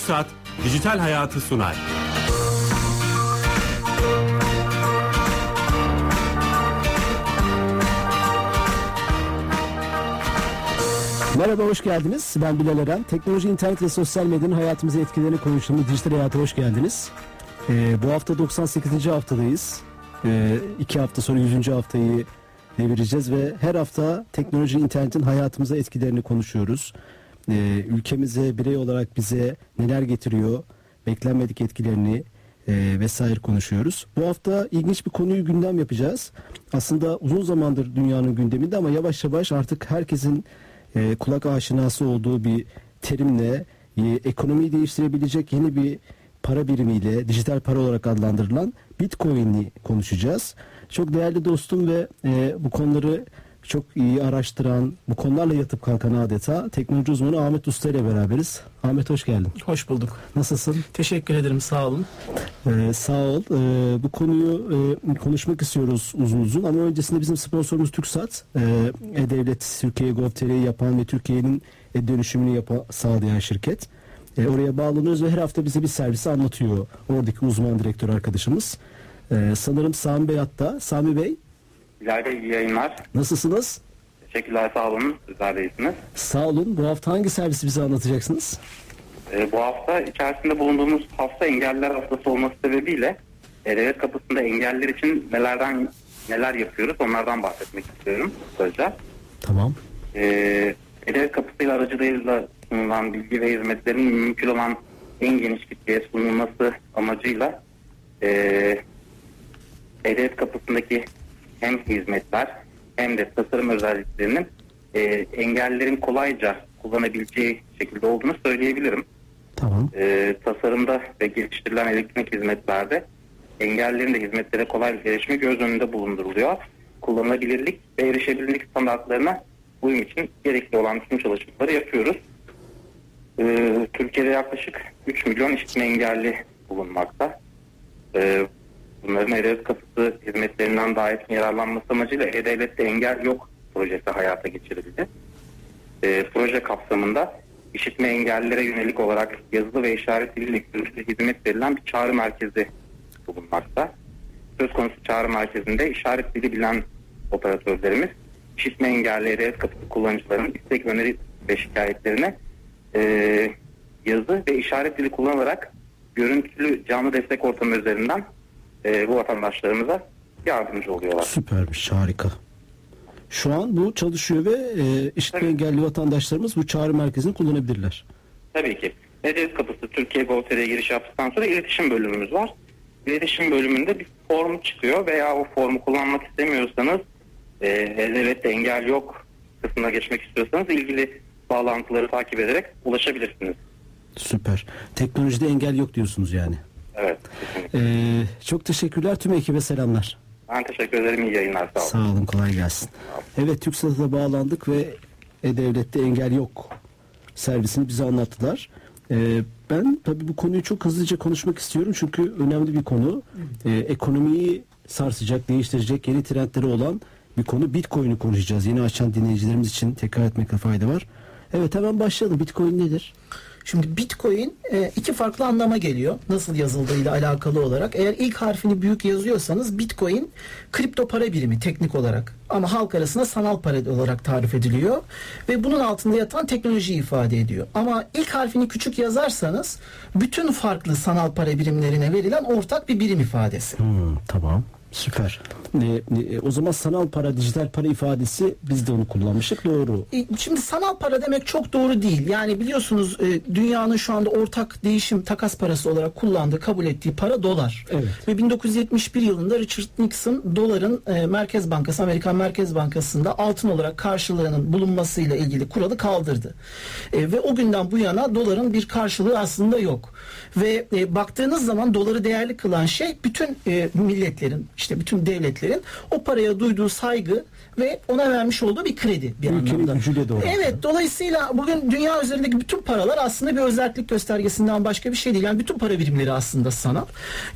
TürkSat Dijital Hayatı sunar. Merhaba, hoş geldiniz. Ben Bilal Eren. Teknoloji, internet ve sosyal medyanın hayatımıza etkilerini konuştuğumuz dijital hayata hoş geldiniz. Ee, bu hafta 98. haftadayız. Ee, iki hafta sonra 100. haftayı devireceğiz ve her hafta teknoloji, internetin hayatımıza etkilerini konuşuyoruz. Ee, ülkemize, birey olarak bize neler getiriyor, beklenmedik etkilerini e, vesaire konuşuyoruz. Bu hafta ilginç bir konuyu gündem yapacağız. Aslında uzun zamandır dünyanın gündeminde ama yavaş yavaş artık herkesin e, kulak aşinası olduğu bir terimle e, ekonomiyi değiştirebilecek yeni bir para birimiyle dijital para olarak adlandırılan Bitcoin'i konuşacağız. Çok değerli dostum ve e, bu konuları çok iyi araştıran, bu konularla yatıp kalkan adeta teknoloji uzmanı Ahmet Usta ile beraberiz. Ahmet hoş geldin. Hoş bulduk. Nasılsın? Teşekkür ederim. Sağ olun. Ee, sağ ol. Ee, bu konuyu e, konuşmak istiyoruz uzun uzun ama öncesinde bizim sponsorumuz TürkSat. Ee, E-Devlet Türkiye Gov.tr'yi yapan ve Türkiye'nin e dönüşümünü yapa, sağlayan şirket. Ee, oraya bağlanıyoruz ve her hafta bize bir servisi anlatıyor. Oradaki uzman direktör arkadaşımız. Ee, sanırım Sami Bey hatta. Sami Bey Bey iyi yayınlar. nasılsınız? Teşekkürler sağ olun. Sizler de iyisiniz. Sağ olun. Bu hafta hangi servisi bize anlatacaksınız? Ee, bu hafta içerisinde bulunduğumuz hafta engelliler haftası olması sebebiyle e, devlet kapısında engelliler için nelerden neler yapıyoruz onlardan bahsetmek istiyorum kısaca. Tamam. Ee, devlet kapısıyla aracılığıyla sunulan bilgi ve hizmetlerin mümkün olan en geniş kitleye sunulması amacıyla e, devlet kapısındaki hem hizmetler hem de tasarım özelliklerinin e, engellilerin kolayca kullanabileceği şekilde olduğunu söyleyebilirim. Tamam. E, tasarımda ve geliştirilen elektronik hizmetlerde engellilerin de hizmetlere kolay erişimi göz önünde bulunduruluyor. Kullanılabilirlik ve erişebilirlik standartlarına uyum için gerekli olan tüm çalışmaları yapıyoruz. E, Türkiye'de yaklaşık 3 milyon işitme engelli bulunmakta. E, bunların E-Devlet kapısı hizmetlerinden etkin yararlanması amacıyla E-Devlet'te engel yok projesi hayata geçirildi. E, proje kapsamında işitme engellilere yönelik olarak yazılı ve işaret diliyle görüşlü hizmet verilen bir çağrı merkezi bulunmakta. Söz konusu çağrı merkezinde işaret dili bilen operatörlerimiz işitme engelli E-Devlet kapısı kullanıcılarının istek öneri ve şikayetlerine e, yazı ve işaret dili kullanarak görüntülü canlı destek ortamı üzerinden e, bu vatandaşlarımıza yardımcı oluyorlar. Süpermiş, harika. Şu an bu çalışıyor ve e, işitme Evet. engelli vatandaşlarımız bu çağrı merkezini kullanabilirler. Tabii ki. E-Devlet kapısı Türkiye Gov.tr'ye giriş yaptıktan sonra iletişim bölümümüz var. İletişim bölümünde bir form çıkıyor veya o formu kullanmak istemiyorsanız e, E-Devlet'te engel yok kısmına geçmek istiyorsanız ilgili bağlantıları takip ederek ulaşabilirsiniz. Süper. Teknolojide engel yok diyorsunuz yani. Evet. kesinlikle. Ee, çok teşekkürler tüm ekibe selamlar. Ben teşekkür ederim. İyi yayınlar. Sağ olun. Sağ olun kolay gelsin. Evet TürkSat'a bağlandık ve E-Devlet'te engel yok servisini bize anlattılar. Ee, ben tabii bu konuyu çok hızlıca konuşmak istiyorum çünkü önemli bir konu. Ee, ekonomiyi sarsacak, değiştirecek yeni trendleri olan bir konu. Bitcoin'i konuşacağız. Yeni açan dinleyicilerimiz için tekrar etmekte fayda var. Evet hemen başlayalım. Bitcoin nedir? Şimdi Bitcoin e, iki farklı anlama geliyor. Nasıl yazıldığıyla alakalı olarak. Eğer ilk harfini büyük yazıyorsanız Bitcoin kripto para birimi teknik olarak. Ama halk arasında sanal para olarak tarif ediliyor. Ve bunun altında yatan teknolojiyi ifade ediyor. Ama ilk harfini küçük yazarsanız bütün farklı sanal para birimlerine verilen ortak bir birim ifadesi. Hmm, tamam. Süper. E, o zaman sanal para, dijital para ifadesi biz de onu kullanmıştık. Doğru. E, Şimdi sanal para demek çok doğru değil. Yani biliyorsunuz e, dünyanın şu anda ortak değişim takas parası olarak kullandığı, kabul ettiği para dolar. Evet. Ve 1971 yılında Richard Nixon doların e, Merkez Bankası, Amerikan Merkez Bankası'nda altın olarak karşılığının bulunmasıyla ilgili kuralı kaldırdı. E, ve o günden bu yana doların bir karşılığı aslında yok. Ve e, baktığınız zaman doları değerli kılan şey bütün e, milletlerin, işte bütün devletlerin o paraya duyduğu saygı ve ona vermiş olduğu bir kredi bir Ülkenin anlamda. Evet dolayısıyla bugün dünya üzerindeki bütün paralar aslında bir özellik göstergesinden başka bir şey değil. Yani bütün para birimleri aslında sanal.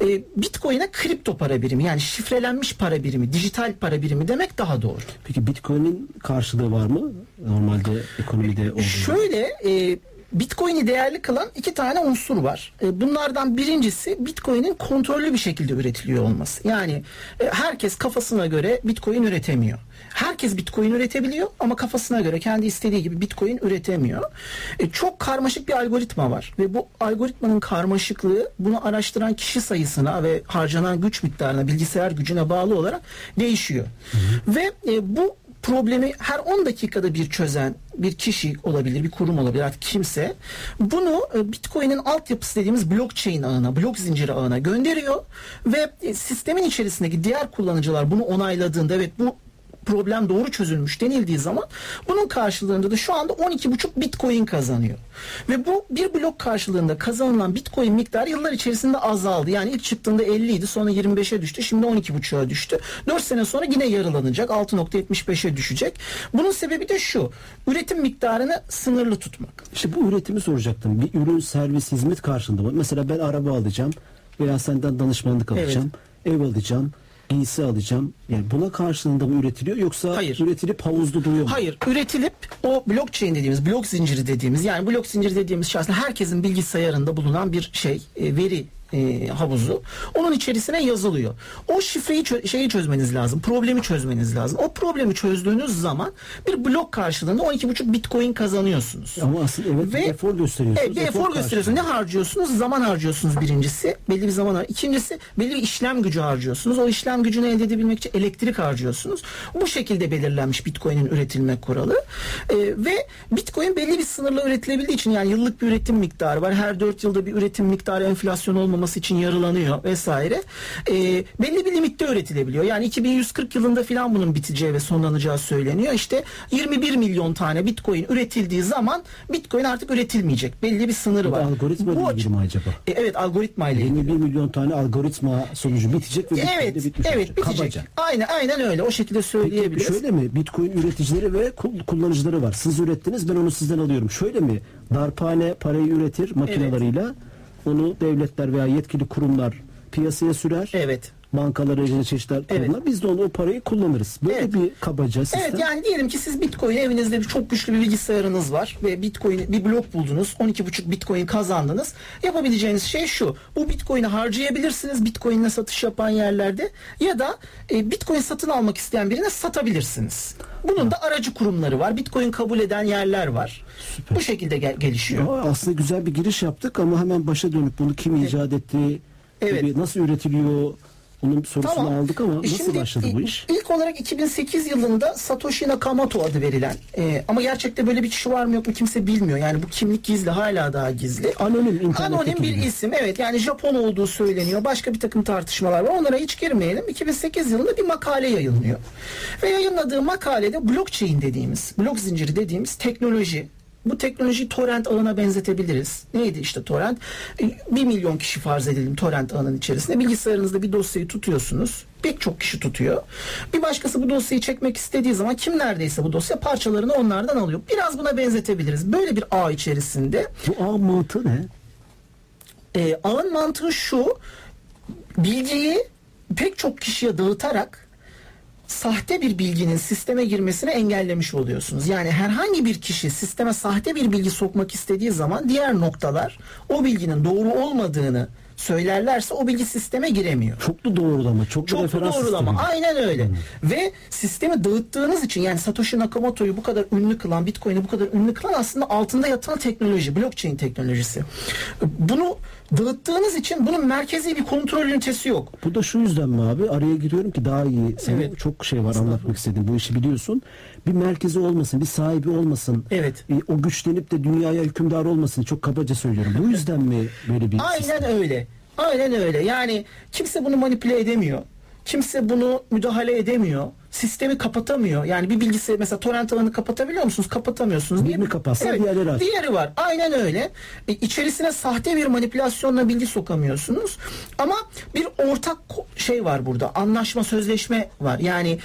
Ee, Bitcoin'e kripto para birimi yani şifrelenmiş para birimi, dijital para birimi demek daha doğru. Peki Bitcoin'in karşılığı var mı? Normalde ekonomide olduğu. Şöyle e, Bitcoin'i değerli kılan iki tane unsur var. E, bunlardan birincisi Bitcoin'in kontrollü bir şekilde üretiliyor olması. Yani e, herkes kafasına göre Bitcoin üretemiyor. Herkes Bitcoin üretebiliyor ama kafasına göre kendi istediği gibi Bitcoin üretemiyor. E, çok karmaşık bir algoritma var ve bu algoritmanın karmaşıklığı bunu araştıran kişi sayısına ve harcanan güç miktarına, bilgisayar gücüne bağlı olarak değişiyor. Ve e, bu problemi her 10 dakikada bir çözen bir kişi olabilir, bir kurum olabilir. Artık kimse. Bunu e, Bitcoin'in altyapısı dediğimiz blockchain ağına, blok zinciri ağına gönderiyor. Ve e, sistemin içerisindeki diğer kullanıcılar bunu onayladığında evet bu problem doğru çözülmüş denildiği zaman bunun karşılığında da şu anda 12,5 bitcoin kazanıyor. Ve bu bir blok karşılığında kazanılan bitcoin miktarı yıllar içerisinde azaldı. Yani ilk çıktığında 50 idi sonra 25'e düştü şimdi 12,5'a düştü. 4 sene sonra yine yarılanacak 6.75'e düşecek. Bunun sebebi de şu üretim miktarını sınırlı tutmak. İşte bu üretimi soracaktım. Bir ürün, servis, hizmet karşılığında mı? Mesela ben araba alacağım veya senden danışmanlık alacağım. Ev alacağım giysi alacağım. Yani buna karşılığında mı üretiliyor yoksa Hayır. üretilip havuzda duruyor mu? Hayır, üretilip o blockchain dediğimiz, blok zinciri dediğimiz yani blok zinciri dediğimiz şey aslında herkesin bilgisayarında bulunan bir şey, e, veri e, havuzu. Onun içerisine yazılıyor. O şifreyi çö- şeyi çözmeniz lazım. Problemi çözmeniz lazım. O problemi çözdüğünüz zaman bir blok karşılığında 12,5 bitcoin kazanıyorsunuz. Ama aslında evet Ve- bir efor gösteriyorsunuz. Evet, bir efor gösteriyorsunuz. Ne harcıyorsunuz? Zaman harcıyorsunuz birincisi. Belli bir zaman har- İkincisi belli bir işlem gücü harcıyorsunuz. O işlem gücünü elde edebilmek için elektrik harcıyorsunuz. Bu şekilde belirlenmiş Bitcoin'in üretilme kuralı. Ee, ve Bitcoin belli bir sınırla üretilebildiği için yani yıllık bir üretim miktarı var. Her 4 yılda bir üretim miktarı enflasyon olmaması için yarılanıyor vesaire. Ee, belli bir limitte üretilebiliyor. Yani 2140 yılında filan bunun biteceği ve sonlanacağı söyleniyor. İşte 21 milyon tane Bitcoin üretildiği zaman Bitcoin artık üretilmeyecek. Belli bir sınırı Bu var. algoritma açı- ilgili mi acaba? E, evet algoritma ile ilgili. 21 milyon tane algoritma sonucu bitecek ve Evet, bitmiş evet olacak. bitecek. Kabaca. Aynen aynen öyle. O şekilde Peki söyleyebiliriz. şöyle mi? Bitcoin üreticileri ve kul- kullanıcıları var. Siz ürettiniz ben onu sizden alıyorum. Şöyle mi? Darphane parayı üretir makinalarıyla. Onu devletler veya yetkili kurumlar piyasaya sürer. Evet. Bankalar, aracılığı çeşitli kurumlar. Biz de onu o parayı kullanırız. Böyle Evet. bir kabaca sistem. Evet yani diyelim ki siz Bitcoin evinizde bir çok güçlü bir bilgisayarınız var ve Bitcoin bir blok buldunuz. 12,5 Bitcoin kazandınız. Yapabileceğiniz şey şu. Bu Bitcoin'i harcayabilirsiniz Bitcoin'le satış yapan yerlerde ya da e, Bitcoin satın almak isteyen birine satabilirsiniz. Bunun da aracı kurumları var. Bitcoin kabul eden yerler var. Bu şekilde gel- gelişiyor. Ama aslında güzel bir giriş yaptık ama hemen başa dönüp bunu kim icat etti, Evet. gibi nasıl üretiliyor onun sorusunu Tamam. aldık ama nasıl Şimdi, başladı bu i- iş? İlk olarak 2008 yılında Satoshi Nakamoto adı verilen e, ama gerçekte böyle bir kişi var mı yok mu kimse bilmiyor. Yani bu kimlik gizli hala daha gizli. Anonim Anonim bir gibi. isim evet yani Japon olduğu söyleniyor. Başka bir takım tartışmalar var. Onlara hiç girmeyelim. 2008 yılında bir makale yayınlıyor. Ve yayınladığı makalede blockchain dediğimiz, blok zinciri dediğimiz teknoloji bu teknolojiyi torrent ağına benzetebiliriz. Neydi işte torrent? E, Bir milyon kişi farz edelim torrent ağının içerisinde. Bilgisayarınızda bir dosyayı tutuyorsunuz. Pek çok kişi tutuyor. Bir başkası bu dosyayı çekmek istediği zaman kim neredeyse bu dosya parçalarını onlardan alıyor. Biraz buna benzetebiliriz. Böyle bir ağ içerisinde Bu ağ mantığı ne? e, ağın mantığı şu bilgiyi pek çok kişiye dağıtarak sahte bir bilginin sisteme girmesini engellemiş oluyorsunuz. Yani herhangi bir kişi sisteme sahte bir bilgi sokmak istediği zaman diğer noktalar o bilginin doğru olmadığını söylerlerse o bilgi sisteme giremiyor. Çoklu doğrulama, çoklu Çok referans doğrulama. sistemi. Aynen öyle. Ve sistemi dağıttığınız için yani Satoshi Nakamoto'yu bu kadar ünlü kılan, Bitcoin'i bu kadar ünlü kılan aslında altında yatan teknoloji, blockchain teknolojisi. Bunu dağıttığınız için bunun merkezi bir kontrol ünitesi yok. Bu da şu yüzden mi abi? Araya giriyorum ki daha iyi. Senin Evet. çok şey var anlatmak istediğin. Bu işi biliyorsun. Bir merkezi olmasın, bir sahibi olmasın. Evet. E, o güçlenip de dünyaya hükümdar olmasın. Çok kabaca söylüyorum. Bu yüzden mi böyle bir sistem? Aynen öyle. Aynen öyle. Yani kimse bunu manipüle edemiyor. Kimse bunu müdahale edemiyor. Sistemi kapatamıyor. Yani bir bilgisayar mesela torrent ağını kapatabiliyor musunuz? Kapatamıyorsunuz. Birini kapatsan diğerleri aç. Diğeri var. Aynen öyle. E, içerisine sahte bir manipülasyonla bilgi sokamıyorsunuz. Ama bir ortak şey var burada. Anlaşma, sözleşme var. Yani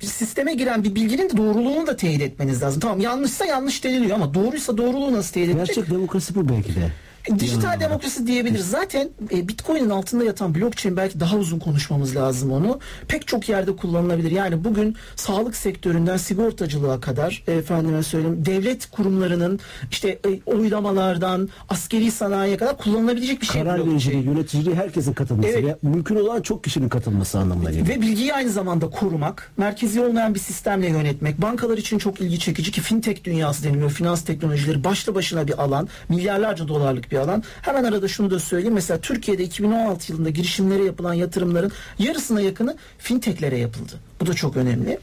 sisteme giren bir bilginin de doğruluğunu da teyit etmeniz lazım. Tamam yanlışsa yanlış deniliyor ama doğruysa doğruluğu nasıl teyit edecek? Gerçek demokrasi bu belki de. Dijital Yani. demokrasi diyebiliriz. Zaten e, Bitcoin'in altında yatan blockchain belki daha uzun konuşmamız lazım onu. Pek çok yerde kullanılabilir. Yani bugün sağlık sektöründen sigortacılığa kadar efendime söyleyeyim devlet kurumlarının işte e, oylamalardan askeri sanayiye kadar kullanılabilecek bir şey Karar vericiliği, yöneticiliği herkesin katılması. Evet. ve mümkün olan çok kişinin katılması anlamına geliyor. Ve bilgiyi aynı zamanda korumak, merkezi olmayan bir sistemle yönetmek, bankalar için çok ilgi çekici ki fintech dünyası deniliyor. Finans teknolojileri başlı başına bir alan, milyarlarca dolarlık bir alan. Hemen arada şunu da söyleyeyim. Mesela Türkiye'de 2016 yılında girişimlere yapılan yatırımların yarısına yakını fintechlere yapıldı. Bu da çok önemli.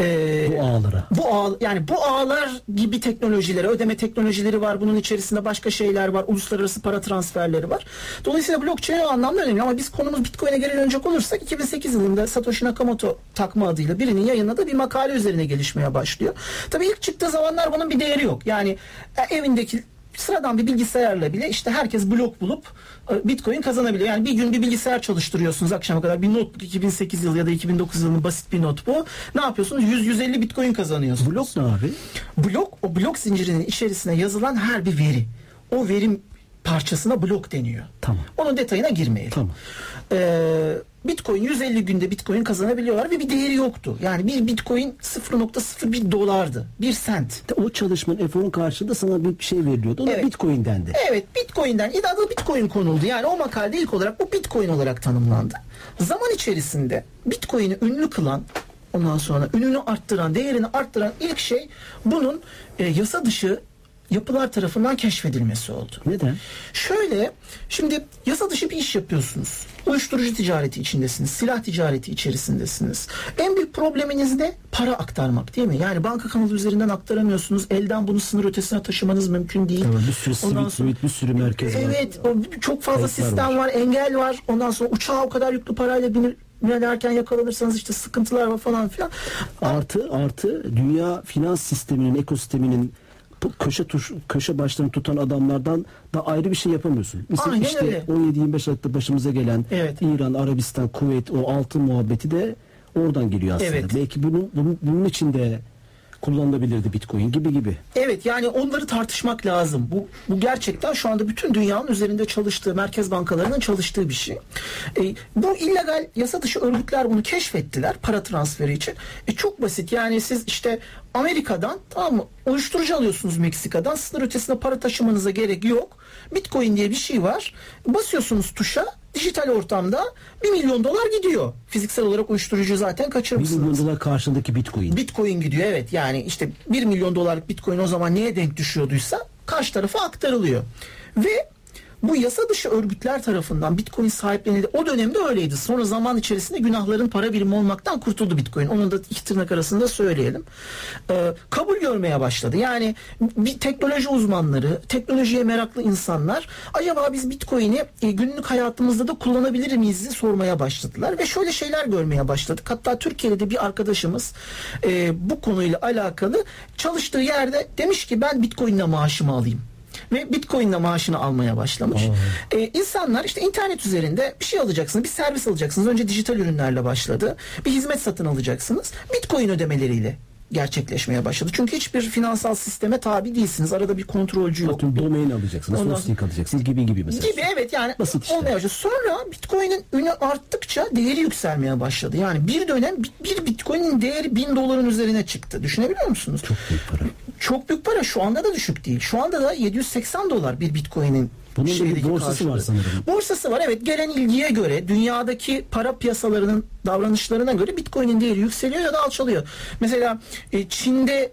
Ee, Bu ağlara. bu ağ, yani bu ağlar gibi teknolojileri, ödeme teknolojileri var. Bunun içerisinde başka şeyler var. Uluslararası para transferleri var. Dolayısıyla blockchain o anlamda önemli. Ama biz konumuz Bitcoin'e geri dönecek olursak 2008 yılında Satoshi Nakamoto takma adıyla birinin yayınladığı bir makale üzerine gelişmeye başlıyor. Tabii ilk çıktığı zamanlar bunun bir değeri yok. Yani e, evindeki sıradan bir bilgisayarla bile işte herkes blok bulup e, Bitcoin kazanabiliyor. Yani bir gün bir bilgisayar çalıştırıyorsunuz akşama kadar. Bir notebook 2008 yılı ya da 2009 yılının basit bir not bu. Ne yapıyorsunuz? 100-150 Bitcoin kazanıyorsunuz. Blok ne abi? Blok o blok zincirinin içerisine yazılan her bir veri. O verim parçasına blok deniyor. Tamam. Onun detayına girmeyelim. Tamam. Ee, Bitcoin 150 günde Bitcoin kazanabiliyorlar ve bir değeri yoktu. Yani bir Bitcoin 0.01 dolardı. Bir sent. O çalışmanın eforun karşılığında sana bir şey veriliyordu. Ona Evet. Bitcoin dendi. Evet Bitcoin'den adı Bitcoin konuldu. Yani o makalede ilk olarak bu Bitcoin olarak tanımlandı. Zaman içerisinde Bitcoin'i ünlü kılan ondan sonra ününü arttıran, değerini arttıran ilk şey bunun e, yasa dışı yapılar tarafından keşfedilmesi oldu. Neden? Şöyle, şimdi yasa dışı bir iş yapıyorsunuz. Uyuşturucu ticareti içindesiniz, silah ticareti içerisindesiniz. En büyük probleminiz de para aktarmak değil mi? Yani banka kanalı üzerinden aktaramıyorsunuz. Elden bunu sınır ötesine taşımanız mümkün değil. Evet, bir sürü Ondan sivit, sonra- sivit, bir sürü merkez var. Evet, çok fazla Kayıtlar sistem var. engel var. Ondan sonra uçağa o kadar yüklü parayla binir binerken yakalanırsanız işte sıkıntılar var falan filan. Artı artı dünya finans sisteminin, ekosisteminin köşe tuş, köşe başlarını tutan adamlardan da ayrı bir şey yapamıyorsun. Mesela Aynen işte öyle. 17-25 Aralık'ta başımıza gelen Evet. İran, Arabistan, Kuveyt o altın muhabbeti de oradan geliyor aslında. Evet. Belki bunun, bunun, bunun için de kullanılabilirdi Bitcoin gibi gibi. Evet yani onları tartışmak lazım. Bu, bu gerçekten şu anda bütün dünyanın üzerinde çalıştığı, merkez bankalarının çalıştığı bir şey. E, bu illegal yasa dışı örgütler bunu keşfettiler para transferi için. E, çok basit yani siz işte Amerika'dan tamam mı uyuşturucu alıyorsunuz Meksika'dan sınır ötesine para taşımanıza gerek yok. Bitcoin diye bir şey var. Basıyorsunuz tuşa dijital ortamda 1 milyon dolar gidiyor. Fiziksel olarak uyuşturucu zaten 1 kaçırmışsınız. milyon dolar karşındaki Bitcoin. Bitcoin gidiyor evet yani işte 1 milyon dolarlık Bitcoin o zaman neye denk düşüyorduysa karşı tarafa aktarılıyor. Ve bu yasa dışı örgütler tarafından Bitcoin sahiplenildi. O dönemde öyleydi. Sonra zaman içerisinde günahların para birimi olmaktan kurtuldu Bitcoin. Onu da iki tırnak arasında söyleyelim. Ee, kabul görmeye başladı. Yani bir teknoloji uzmanları, teknolojiye meraklı insanlar acaba biz Bitcoin'i e, günlük hayatımızda da kullanabilir miyiz sormaya başladılar. Ve şöyle şeyler görmeye başladık. Hatta Türkiye'de de bir arkadaşımız e, bu konuyla alakalı çalıştığı yerde demiş ki ben Bitcoin'le maaşımı alayım ve Bitcoin'le maaşını almaya başlamış. Ee, insanlar işte internet üzerinde bir şey alacaksınız, bir servis alacaksınız. Önce dijital ürünlerle başladı. Bir hizmet satın alacaksınız. Bitcoin ödemeleriyle gerçekleşmeye başladı. Çünkü hiçbir finansal sisteme tabi değilsiniz. Arada bir kontrolcü yok. Tüm domain alacaksınız, Ondan- hosting alacaksınız gibi gibi mesela. Gibi evet yani Basit işte. olmaya başladı. Sonra Bitcoin'in ünü arttıkça değeri yükselmeye başladı. Yani bir dönem bir- bir Bitcoin'in değeri bin doların üzerine çıktı. Düşünebiliyor musunuz? Çok büyük para. Çok büyük para. Şu anda da düşük değil. Şu anda da 780 dolar bir Bitcoin'in Bunun bir borsası var karşılığı. sanırım. Borsası var evet. Gelen ilgiye göre dünyadaki para piyasalarının davranışlarına göre Bitcoin'in değeri yükseliyor ya da alçalıyor. Mesela e, Çin'de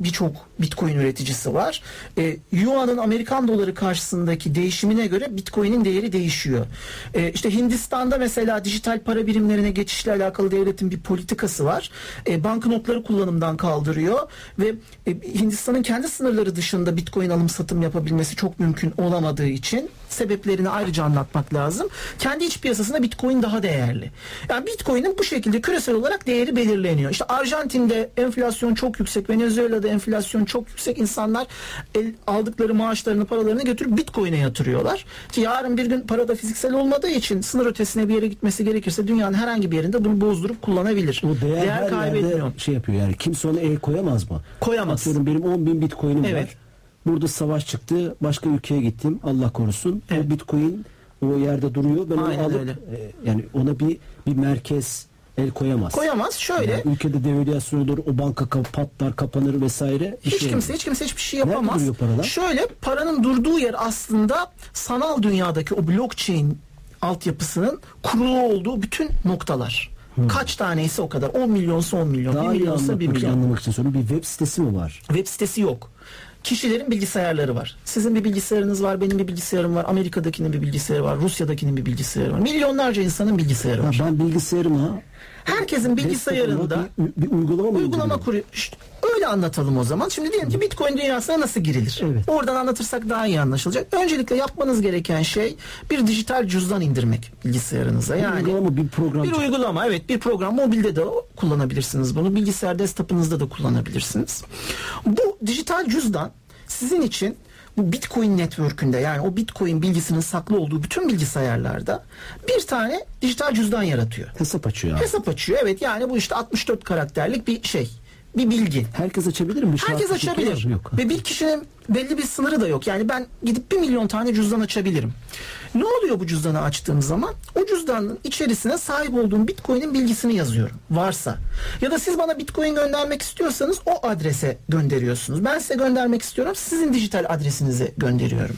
birçok Bitcoin üreticisi var. E, Yuan'ın Amerikan doları karşısındaki değişimine göre Bitcoin'in değeri değişiyor. E, işte Hindistan'da mesela dijital para birimlerine geçişle alakalı devletin bir politikası var. E, banknotları kullanımdan kaldırıyor ve e, Hindistan'ın kendi sınırları dışında Bitcoin alım satım yapabilmesi çok mümkün olamadığı için sebeplerini ayrıca anlatmak lazım. Kendi iç piyasasında Bitcoin daha değerli. Yani Bitcoin'in bu şekilde küresel olarak değeri belirleniyor. İşte Arjantin'de enflasyon çok yüksek, Venezuela'da enflasyon çok yüksek. İnsanlar el, aldıkları maaşlarını, paralarını götürüp Bitcoin'e yatırıyorlar. Ki yarın bir gün para da fiziksel olmadığı için sınır ötesine bir yere gitmesi gerekirse dünyanın herhangi bir yerinde bunu bozdurup kullanabilir. O değer, kaybetmiyor. yerde şey yapıyor yani kimse ona el koyamaz mı? Koyamaz. Atıyorum benim 10 bin bitcoin'im Evet. var. Burada savaş çıktı. Başka ülkeye gittim. Allah korusun. Evet. O Bitcoin o yerde duruyor. Ben onu Aynen alıp öyle. e, yani ona bir bir merkez el koyamaz. Koyamaz. Şöyle Yani ülkede devalüasyon olur, o banka patlar, kapanır vesaire. Hiç şey kimse olur. hiç kimse hiçbir şey Nerede yapamaz. duruyor paralar? Şöyle paranın durduğu yer aslında sanal dünyadaki o blockchain altyapısının kurulu olduğu bütün noktalar. Kaç taneyse o kadar. 10 milyonsa 10 milyon. Daha 1 iyi milyonsa 1 anlatmak, milyon. anlamak için soruyorum. Bir web sitesi mi var? Web sitesi yok. Kişilerin bilgisayarları var. Sizin bir bilgisayarınız var, benim bir bilgisayarım var, Amerika'dakinin bir bilgisayarı var, Rusya'dakinin bir bilgisayarı var. Milyonlarca insanın bilgisayarı Ha, var. ben bilgisayarıma Herkesin bilgisayarında bir, bir uygulama uygulama kuruyor. İşte öyle anlatalım o zaman. Şimdi diyelim ki Bitcoin dünyasına nasıl girilir? Evet. Oradan anlatırsak daha iyi anlaşılacak. Öncelikle yapmanız gereken şey bir dijital cüzdan indirmek bilgisayarınıza. Bir Yani uygulama, bir program. bir uygulama evet bir program mobilde de kullanabilirsiniz bunu. Bilgisayar desktop'ınızda da kullanabilirsiniz. Bu dijital cüzdan sizin için bu Bitcoin network'ünde yani o Bitcoin bilgisinin saklı olduğu bütün bilgisayarlarda bir tane dijital cüzdan yaratıyor. Hesap açıyor. Hesap açıyor. Evet yani bu işte 64 karakterlik bir şey. Bir bilgi. Herkes açabilir mi? Bir Herkes açabilir. Yok. Ve bir kişinin belli bir sınırı da yok. Yani ben gidip bir milyon tane cüzdan açabilirim. Ne oluyor bu cüzdanı açtığım zaman? O cüzdanın içerisine sahip olduğum Bitcoin'in bilgisini yazıyorum. Varsa. Ya da siz bana Bitcoin göndermek istiyorsanız o adrese gönderiyorsunuz. Ben size göndermek istiyorum. Sizin dijital adresinize gönderiyorum.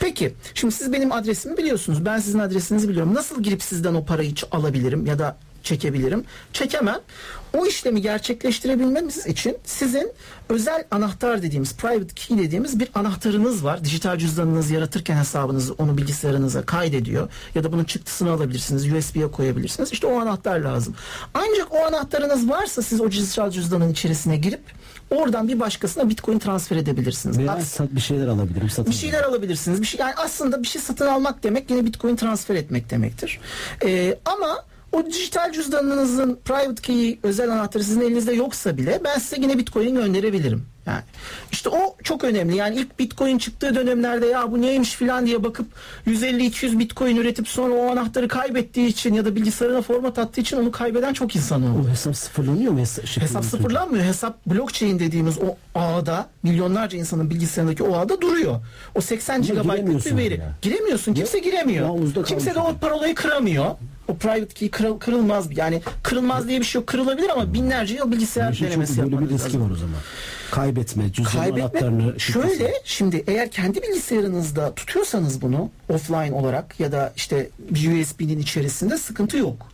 Peki. Şimdi siz benim adresimi biliyorsunuz. Ben sizin adresinizi biliyorum. Nasıl girip sizden o parayı alabilirim ya da çekebilirim. Çekemem. O işlemi gerçekleştirebilmemiz için sizin özel anahtar dediğimiz private key dediğimiz bir anahtarınız var. Dijital cüzdanınızı yaratırken hesabınızı onu bilgisayarınıza kaydediyor ya da bunun çıktısını alabilirsiniz. USB'ye koyabilirsiniz. İşte o anahtar lazım. Ancak o anahtarınız varsa siz o dijital cüzdanın içerisine girip oradan bir başkasına Bitcoin transfer edebilirsiniz. Veya Aks- bir şeyler alabilirim. Satın bir şeyler alabilirsiniz. Bir şey yani aslında bir şey satın almak demek yine Bitcoin transfer etmek demektir. Ee, ama o dijital cüzdanınızın private key'i özel anahtarı sizin elinizde yoksa bile ben size yine Bitcoin gönderebilirim. Yani işte o çok önemli. Yani ilk Bitcoin çıktığı dönemlerde ya bu neymiş filan diye bakıp 150-200 Bitcoin üretip sonra o anahtarı kaybettiği için ya da bilgisayarına format attığı için onu kaybeden çok insan oldu. O hesap sıfırlanıyor mu? Hesap, Hesap sıfırlanmıyor. Hesap blockchain dediğimiz o ağda milyonlarca insanın bilgisayarındaki o ağda duruyor. O 80 GB'lık bir veri. ya. Giremiyorsun. Kimse giremiyor. Kimse de o parolayı kıramıyor. O private key kırıl- kırılmaz. Yani kırılmaz diye bir şey yok. Kırılabilir ama binlerce yıl bilgisayar İşin denemesi böyle bir yapmanız riski lazım. var o zaman. Kaybetme, cüzdan anahtarını. şöyle şimdi eğer kendi bilgisayarınızda tutuyorsanız bunu offline olarak ya da işte bir USB'nin içerisinde sıkıntı yok.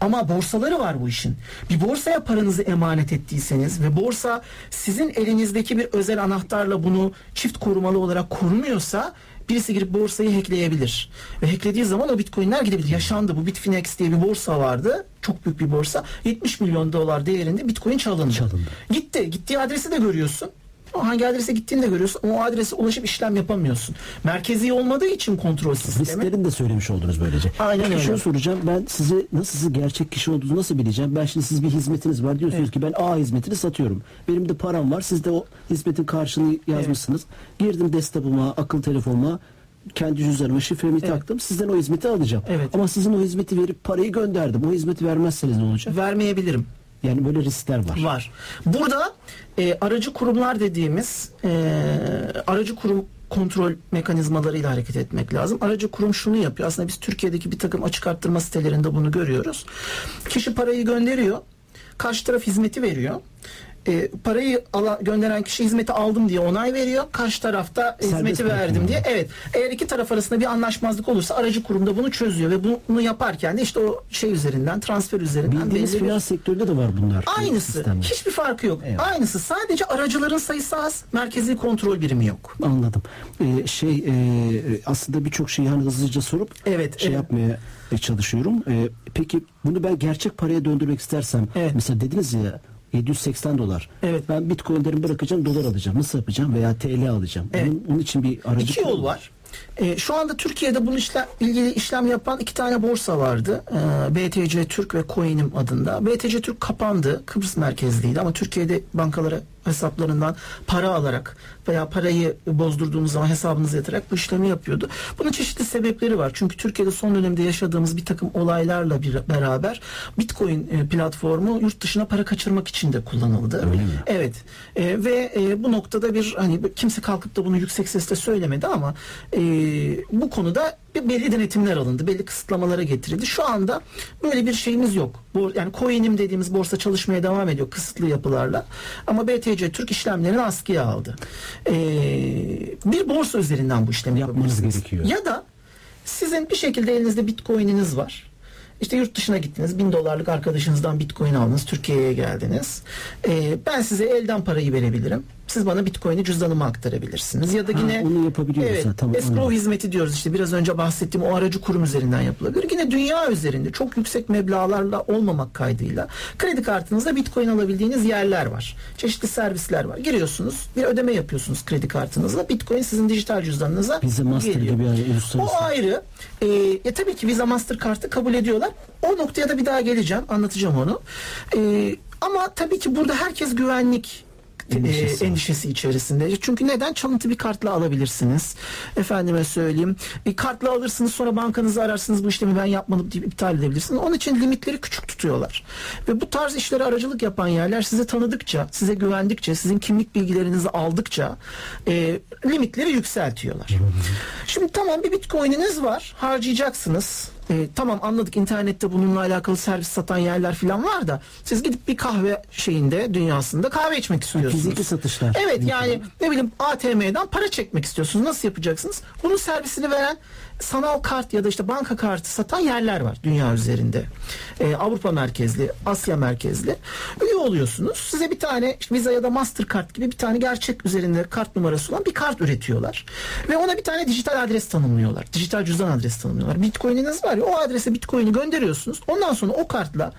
Ama borsaları var bu işin. Bir borsaya paranızı emanet ettiyseniz ve borsa sizin elinizdeki bir özel anahtarla bunu çift korumalı olarak korumuyorsa birisi girip borsayı hackleyebilir. Ve hacklediği zaman o bitcoinler gidebilir. Yaşandı bu Bitfinex diye bir borsa vardı. Çok büyük bir borsa. 70 milyon dolar değerinde bitcoin çalındı. Çalındı. Gitti. Gittiği adresi de görüyorsun. Hangi adrese gittiğini de görüyorsun. O adrese ulaşıp işlem yapamıyorsun. Merkezi olmadığı için kontrol sistemi. Risklerini de söylemiş oldunuz böylece. Aynen Peki öyle. Şunu soracağım. Ben sizi nasıl siz gerçek kişi olduğunuzu nasıl bileceğim? Ben şimdi siz bir hizmetiniz var diyorsunuz ki ben A hizmetini satıyorum. Benim de param var. Siz de o hizmetin karşılığını yazmışsınız. Girdim desktop'uma, akıl telefonuma kendi cüzdanıma şifremi taktım. Sizden o hizmeti alacağım. Evet. Ama sizin o hizmeti verip parayı gönderdim. O hizmeti vermezseniz ne olacak? Vermeyebilirim. Yani böyle riskler var. Var. Burada e, aracı kurumlar dediğimiz e, aracı kurum kontrol mekanizmalarıyla hareket etmek lazım. Aracı kurum şunu yapıyor. Aslında biz Türkiye'deki bir takım açık arttırma sitelerinde bunu görüyoruz. Kişi parayı gönderiyor. Karşı taraf hizmeti veriyor. E, parayı ala, gönderen kişi hizmeti aldım diye onay veriyor. Karşı tarafta hizmeti Serbest verdim bırakıyor. diye. Evet. Eğer iki taraf arasında bir anlaşmazlık olursa aracı kurumda bunu çözüyor ve bunu yaparken de işte o şey üzerinden transfer üzerinden Bildiğiniz bir- finans sektöründe de var bunlar. Aynısı. sistemler. Hiçbir farkı yok. Eyvallah. Aynısı. Sadece aracıların sayısı az. Merkezi kontrol birimi yok. Anladım. Ee, şey e, aslında birçok şeyi hani hızlıca sorup Evet, şey evet. yapmaya e, çalışıyorum. Ee, peki bunu ben gerçek paraya döndürmek istersem Evet. mesela dediniz ya 780 dolar. Evet. Ben bitcoinlerimi bırakacağım dolar alacağım. Nasıl yapacağım veya TL alacağım. Evet. Onun, onun için bir aracı İki yol var. Ee, şu anda Türkiye'de bunun işle, ilgili işlem yapan iki tane borsa vardı. Ee, BTC Türk ve Coin'im adında. BTC Türk kapandı. Kıbrıs merkezliydi ama Türkiye'de bankalara hesaplarından para alarak veya parayı bozdurduğunuz zaman hesabınıza yatırarak bu işlemi yapıyordu. Bunun çeşitli sebepleri var. Çünkü Türkiye'de son dönemde yaşadığımız bir takım olaylarla bir, beraber Bitcoin e, platformu yurt dışına para kaçırmak için de kullanıldı. Öyle mi? Evet. E, ve e, bu noktada bir hani kimse kalkıp da bunu yüksek sesle söylemedi ama e, bu konuda bir belli denetimler alındı. Belli kısıtlamalara getirildi. Şu anda böyle bir şeyimiz yok. Bu, yani coin'im dediğimiz borsa çalışmaya devam ediyor kısıtlı yapılarla. Ama BTC Türk işlemlerini askıya aldı. E, bir borsa üzerinden bu işlemi Yapmanız gerekiyor. Ya da sizin bir şekilde elinizde bitcoin'iniz var. İşte yurt dışına gittiniz. Bin dolarlık arkadaşınızdan bitcoin aldınız. Türkiye'ye geldiniz. Ee, ben size elden parayı verebilirim. Siz bana bitcoin'i cüzdanıma aktarabilirsiniz. Ya da Ha, yine onu yapabiliyoruz evet, ha, tamam, escrow anladım. hizmeti diyoruz işte biraz önce bahsettiğim o aracı kurum üzerinden yapılabilir. Yine dünya üzerinde çok yüksek meblağlarla olmamak kaydıyla kredi kartınızda bitcoin alabildiğiniz yerler var. Çeşitli servisler var. Giriyorsunuz bir ödeme yapıyorsunuz kredi kartınızla. Bitcoin sizin dijital cüzdanınıza Visa, Master geliyor. gibi yani. O ayrı. Ee, ya tabii ki Visa Mastercard'ı kabul ediyorlar. O noktaya da bir daha geleceğim. Anlatacağım onu. Ee, ama tabii ki burada herkes güvenlik Endişesi e, endişesi içerisinde. Çünkü neden? Çalıntı bir kartla alabilirsiniz. Efendime söyleyeyim. E, kartla alırsınız sonra bankanızı ararsınız bu işlemi ben yapmadım deyip iptal edebilirsiniz. Onun için limitleri küçük tutuyorlar. Ve bu tarz işlere aracılık yapan yerler size tanıdıkça, size güvendikçe, sizin kimlik bilgilerinizi aldıkça e, limitleri yükseltiyorlar. Şimdi tamam bir bitcoin'iniz var. Harcayacaksınız. E, tamam anladık internette bununla alakalı servis satan yerler falan var da siz gidip bir kahve şeyinde dünyasında kahve içmek istiyorsunuz. fiziki satışlar. Evet yani ne bileyim ATM'den para çekmek istiyorsunuz. Nasıl yapacaksınız? Bunun servisini veren sanal kart ya da işte banka kartı satan yerler var dünya üzerinde. Ee, Avrupa merkezli, Asya merkezli. Üye oluyorsunuz. Size bir tane işte Visa ya da Mastercard gibi bir tane gerçek üzerinde kart numarası olan bir kart üretiyorlar. Ve ona bir tane dijital adres tanımlıyorlar. Dijital cüzdan adresi tanımlıyorlar. Bitcoin'iniz var ya o adrese Bitcoin'i gönderiyorsunuz. Ondan sonra o kartla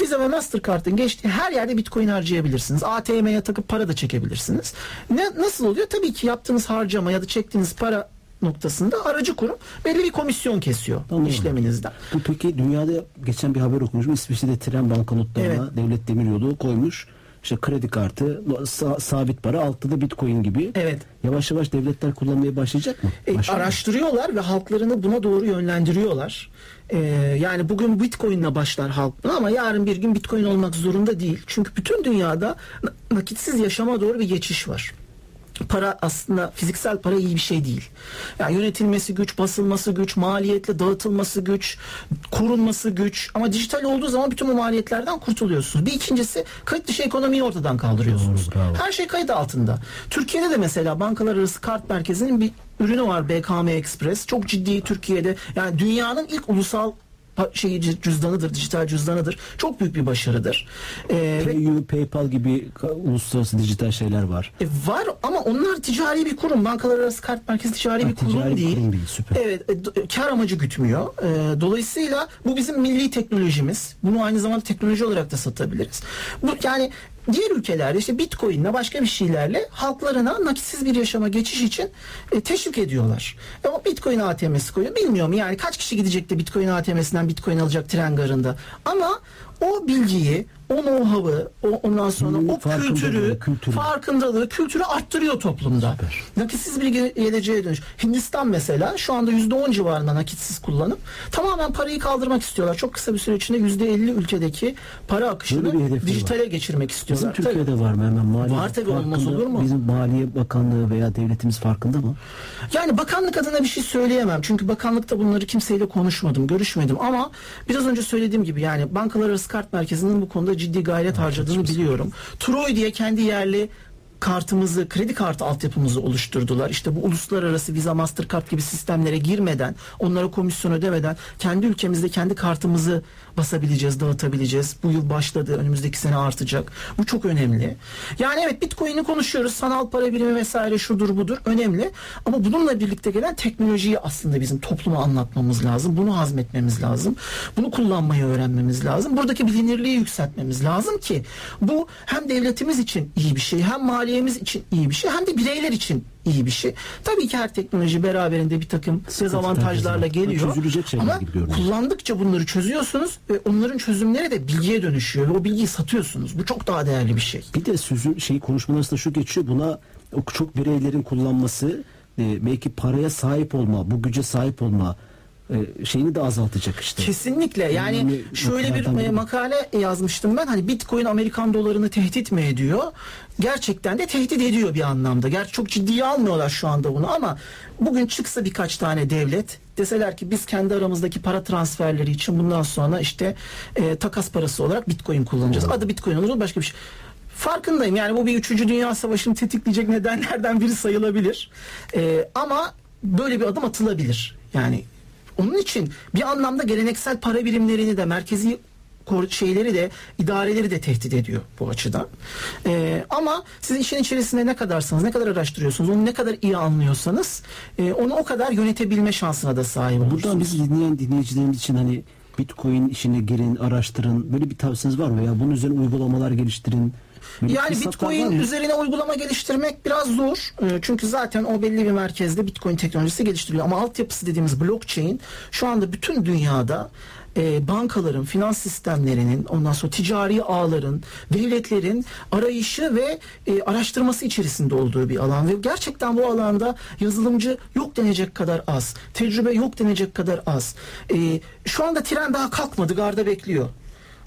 Visa ve Mastercard'ın geçtiği her yerde Bitcoin harcayabilirsiniz. ATM'ye takıp para da çekebilirsiniz. Ne, nasıl oluyor? Tabii ki yaptığınız harcama ya da çektiğiniz para noktasında aracı kurum belli bir komisyon kesiyor Anladım. işleminizden. Bu peki dünyada geçen bir haber okumuşum. İsviçre'de tren banknotlarına Evet. devlet demiryolu koymuş. İşte kredi kartı, sa- sabit para, altta da bitcoin gibi. Evet. Yavaş yavaş devletler kullanmaya başlayacak mı? E, araştırıyorlar ve halklarını buna doğru yönlendiriyorlar. E, yani bugün Bitcoin'le başlar halk ama yarın bir gün Bitcoin olmak zorunda değil. Çünkü bütün dünyada na- nakitsiz yaşama doğru bir geçiş var. Para aslında fiziksel para iyi bir şey değil. Yani yönetilmesi güç, basılması güç, maliyetle dağıtılması güç, korunması güç. Ama dijital olduğu zaman bütün bu maliyetlerden kurtuluyorsunuz. Bir ikincisi kayıt dışı ekonomiyi ortadan kaldırıyorsunuz. Bravo. Her şey kayıt altında. Türkiye'de de mesela bankalar arası kart merkezinin bir ürünü var BKM Express. Çok ciddi Türkiye'de yani dünyanın ilk ulusal şeyi cü- cüzdanıdır, dijital cüzdanıdır. Çok büyük bir başarıdır. Ee, ve- PayU, PayPal gibi uluslararası dijital şeyler var. e, var ama onlar ticari bir kurum. Bankalar arası kart merkezi ticari Ha, bir kurum ticari bir değil. kurum değil, süper. Evet, e, d- kar amacı gütmüyor. E, dolayısıyla bu bizim milli teknolojimiz. Bunu aynı zamanda teknoloji olarak da satabiliriz. Bu yani diğer ülkelerde işte Bitcoin'le başka bir şeylerle halklarına nakitsiz bir yaşama geçiş için e, teşvik ediyorlar. Ama Bitcoin ATM'si koyuyor. Bilmiyorum yani kaç kişi gidecek de Bitcoin ATM'sinden Bitcoin alacak tren garında. Ama o bilgiyi, o know-how'ı, o, ondan sonra Hmm, o farkındalığı, kültürü, kültürü. farkındalığı, kültürü arttırıyor toplumda. Nakitsiz bir ge- geleceğe dönüş. Hindistan mesela şu anda %10 civarında nakitsiz kullanıp tamamen parayı kaldırmak istiyorlar. Çok kısa bir süre içinde %50 ülkedeki para akışını dijitale geçirmek Bizim istiyorlar. Tabii. Türkiye'de var mı hemen maliye Var tabii, olmaz olur mu? Bizim Maliye Bakanlığı veya devletimiz farkında mı? Yani bakanlık adına bir şey söyleyemem. Çünkü bakanlıkta bunları kimseyle konuşmadım, görüşmedim. Ama biraz önce söylediğim gibi yani bankalar arası kart merkezinin bu konuda ciddi gayret harcadığını biliyorum. Troy diye kendi yerli kartımızı, kredi kartı altyapımızı oluşturdular. İşte bu uluslararası Visa, Mastercard gibi sistemlere girmeden, onlara komisyon ödemeden kendi ülkemizde kendi kartımızı basabileceğiz, dağıtabileceğiz. Bu yıl başladı, önümüzdeki sene artacak. Bu çok önemli. Yani evet Bitcoin'i konuşuyoruz, sanal para birimi vesaire şudur budur önemli. Ama bununla birlikte gelen teknolojiyi aslında bizim topluma anlatmamız lazım. Bunu hazmetmemiz lazım. Bunu kullanmayı öğrenmemiz lazım. Buradaki bilinirliği yükseltmemiz lazım ki bu hem devletimiz için iyi bir şey, hem mali maliyemiz için iyi bir şey hem de bireyler için iyi bir şey. Tabii ki her teknoloji beraberinde bir takım dezavantajlarla geliyor. Ama kullandıkça bunları çözüyorsunuz ve onların çözümleri de bilgiye dönüşüyor ve o bilgiyi satıyorsunuz. Bu çok daha değerli bir şey. Bir de sözün şey konuşmanın arasında şu geçiyor buna çok bireylerin kullanması e, belki paraya sahip olma, bu güce sahip olma şeyini de azaltacak işte. Kesinlikle yani şöyle bir e, biri. makale yazmıştım ben hani Bitcoin Amerikan dolarını tehdit mi ediyor? Gerçekten de tehdit ediyor bir anlamda. Gerçi çok ciddiye almıyorlar şu anda bunu ama bugün çıksa birkaç tane devlet deseler ki biz kendi aramızdaki para transferleri için bundan sonra işte e, takas parası olarak Bitcoin kullanacağız. Adı Bitcoin olur başka bir şey. Farkındayım yani bu bir 3. Dünya Savaşı'nı tetikleyecek nedenlerden biri sayılabilir. E, ama böyle bir adım atılabilir. Yani onun için bir anlamda geleneksel para birimlerini de merkezi şeyleri de idareleri de tehdit ediyor bu açıdan. Ee, ama siz işin içerisinde ne kadarsanız, ne kadar araştırıyorsunuz, onu ne kadar iyi anlıyorsanız e, onu o kadar yönetebilme şansına da sahip olursunuz. Buradan bizi dinleyen dinleyicilerimiz için hani Bitcoin işine girin, araştırın. Böyle bir tavsiyeniz var mı? Ya bunun üzerine uygulamalar geliştirin. Yani Bitcoin üzerine uygulama geliştirmek biraz zor. Ee, Çünkü zaten o belli bir merkezde Bitcoin teknolojisi geliştiriliyor. Ama altyapısı dediğimiz blockchain şu anda bütün dünyada e, bankaların, finans sistemlerinin, ondan sonra ticari ağların, devletlerin arayışı ve e, araştırması içerisinde olduğu bir alan ve gerçekten bu alanda yazılımcı yok denecek kadar az, tecrübe yok denecek kadar az. E, şu anda tren daha kalkmadı, garda bekliyor.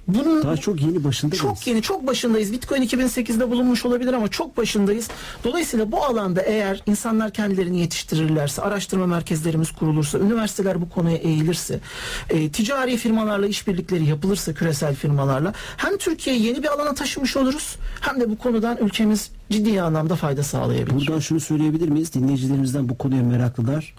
Bunun Daha çok yeni başında çok yeni, çok başındayız. Bitcoin 2008'de bulunmuş olabilir ama çok başındayız. Dolayısıyla bu alanda eğer insanlar kendilerini yetiştirirlerse, araştırma merkezlerimiz kurulursa, üniversiteler bu konuya eğilirse, e, ticari firmalarla işbirlikleri yapılırsa, küresel firmalarla hem Türkiye'yi yeni bir alana taşımış oluruz hem de bu konudan ülkemiz ciddi anlamda fayda sağlayabilir. Buradan şunu söyleyebilir miyiz? Dinleyicilerimizden bu konuya meraklılar.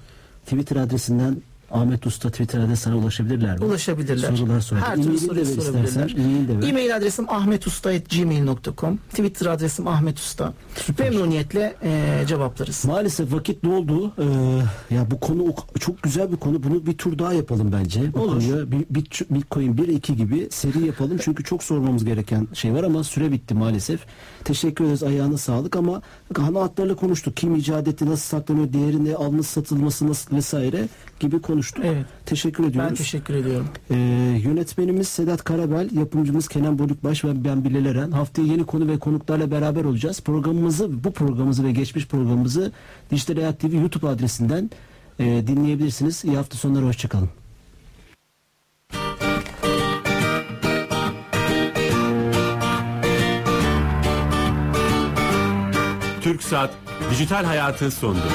Twitter adresinden Ahmet Usta Twitter adresine ulaşabilirler mi? Ulaşabilirler. Sorular sorabilir. Her türlü soruyu sorabilirler. E-mail adresim ahmetusta.gmail.com Twitter adresim Ahmet Usta. Memnuniyetle e, cevaplarız. Maalesef vakit doldu. Ee, ya bu konu çok güzel bir konu. Bunu bir tur daha yapalım bence. Bu Olur. konuya bir, bir- Bitcoin 1 2 gibi seri yapalım. Çünkü çok sormamız gereken şey var ama süre bitti maalesef. Teşekkür ederiz. Ayağına sağlık ama ana hatlarla konuştuk. Kim icat etti, nasıl saklanıyor, değeri ne, alınıp satılması nasıl vesaire gibi konuştuk. Evet. Teşekkür ediyoruz. Ben teşekkür ediyorum. Ee, yönetmenimiz Sedat Karabel, yapımcımız Kenan Bölükbaş ve ben Bilal Eren. Haftaya yeni konu ve konuklarla beraber olacağız. Programımızı, bu programımızı ve geçmiş programımızı Dijital Hayat TV YouTube adresinden e, dinleyebilirsiniz. İyi hafta sonları, hoşçakalın. Türk Saat Dijital Hayatı sondu.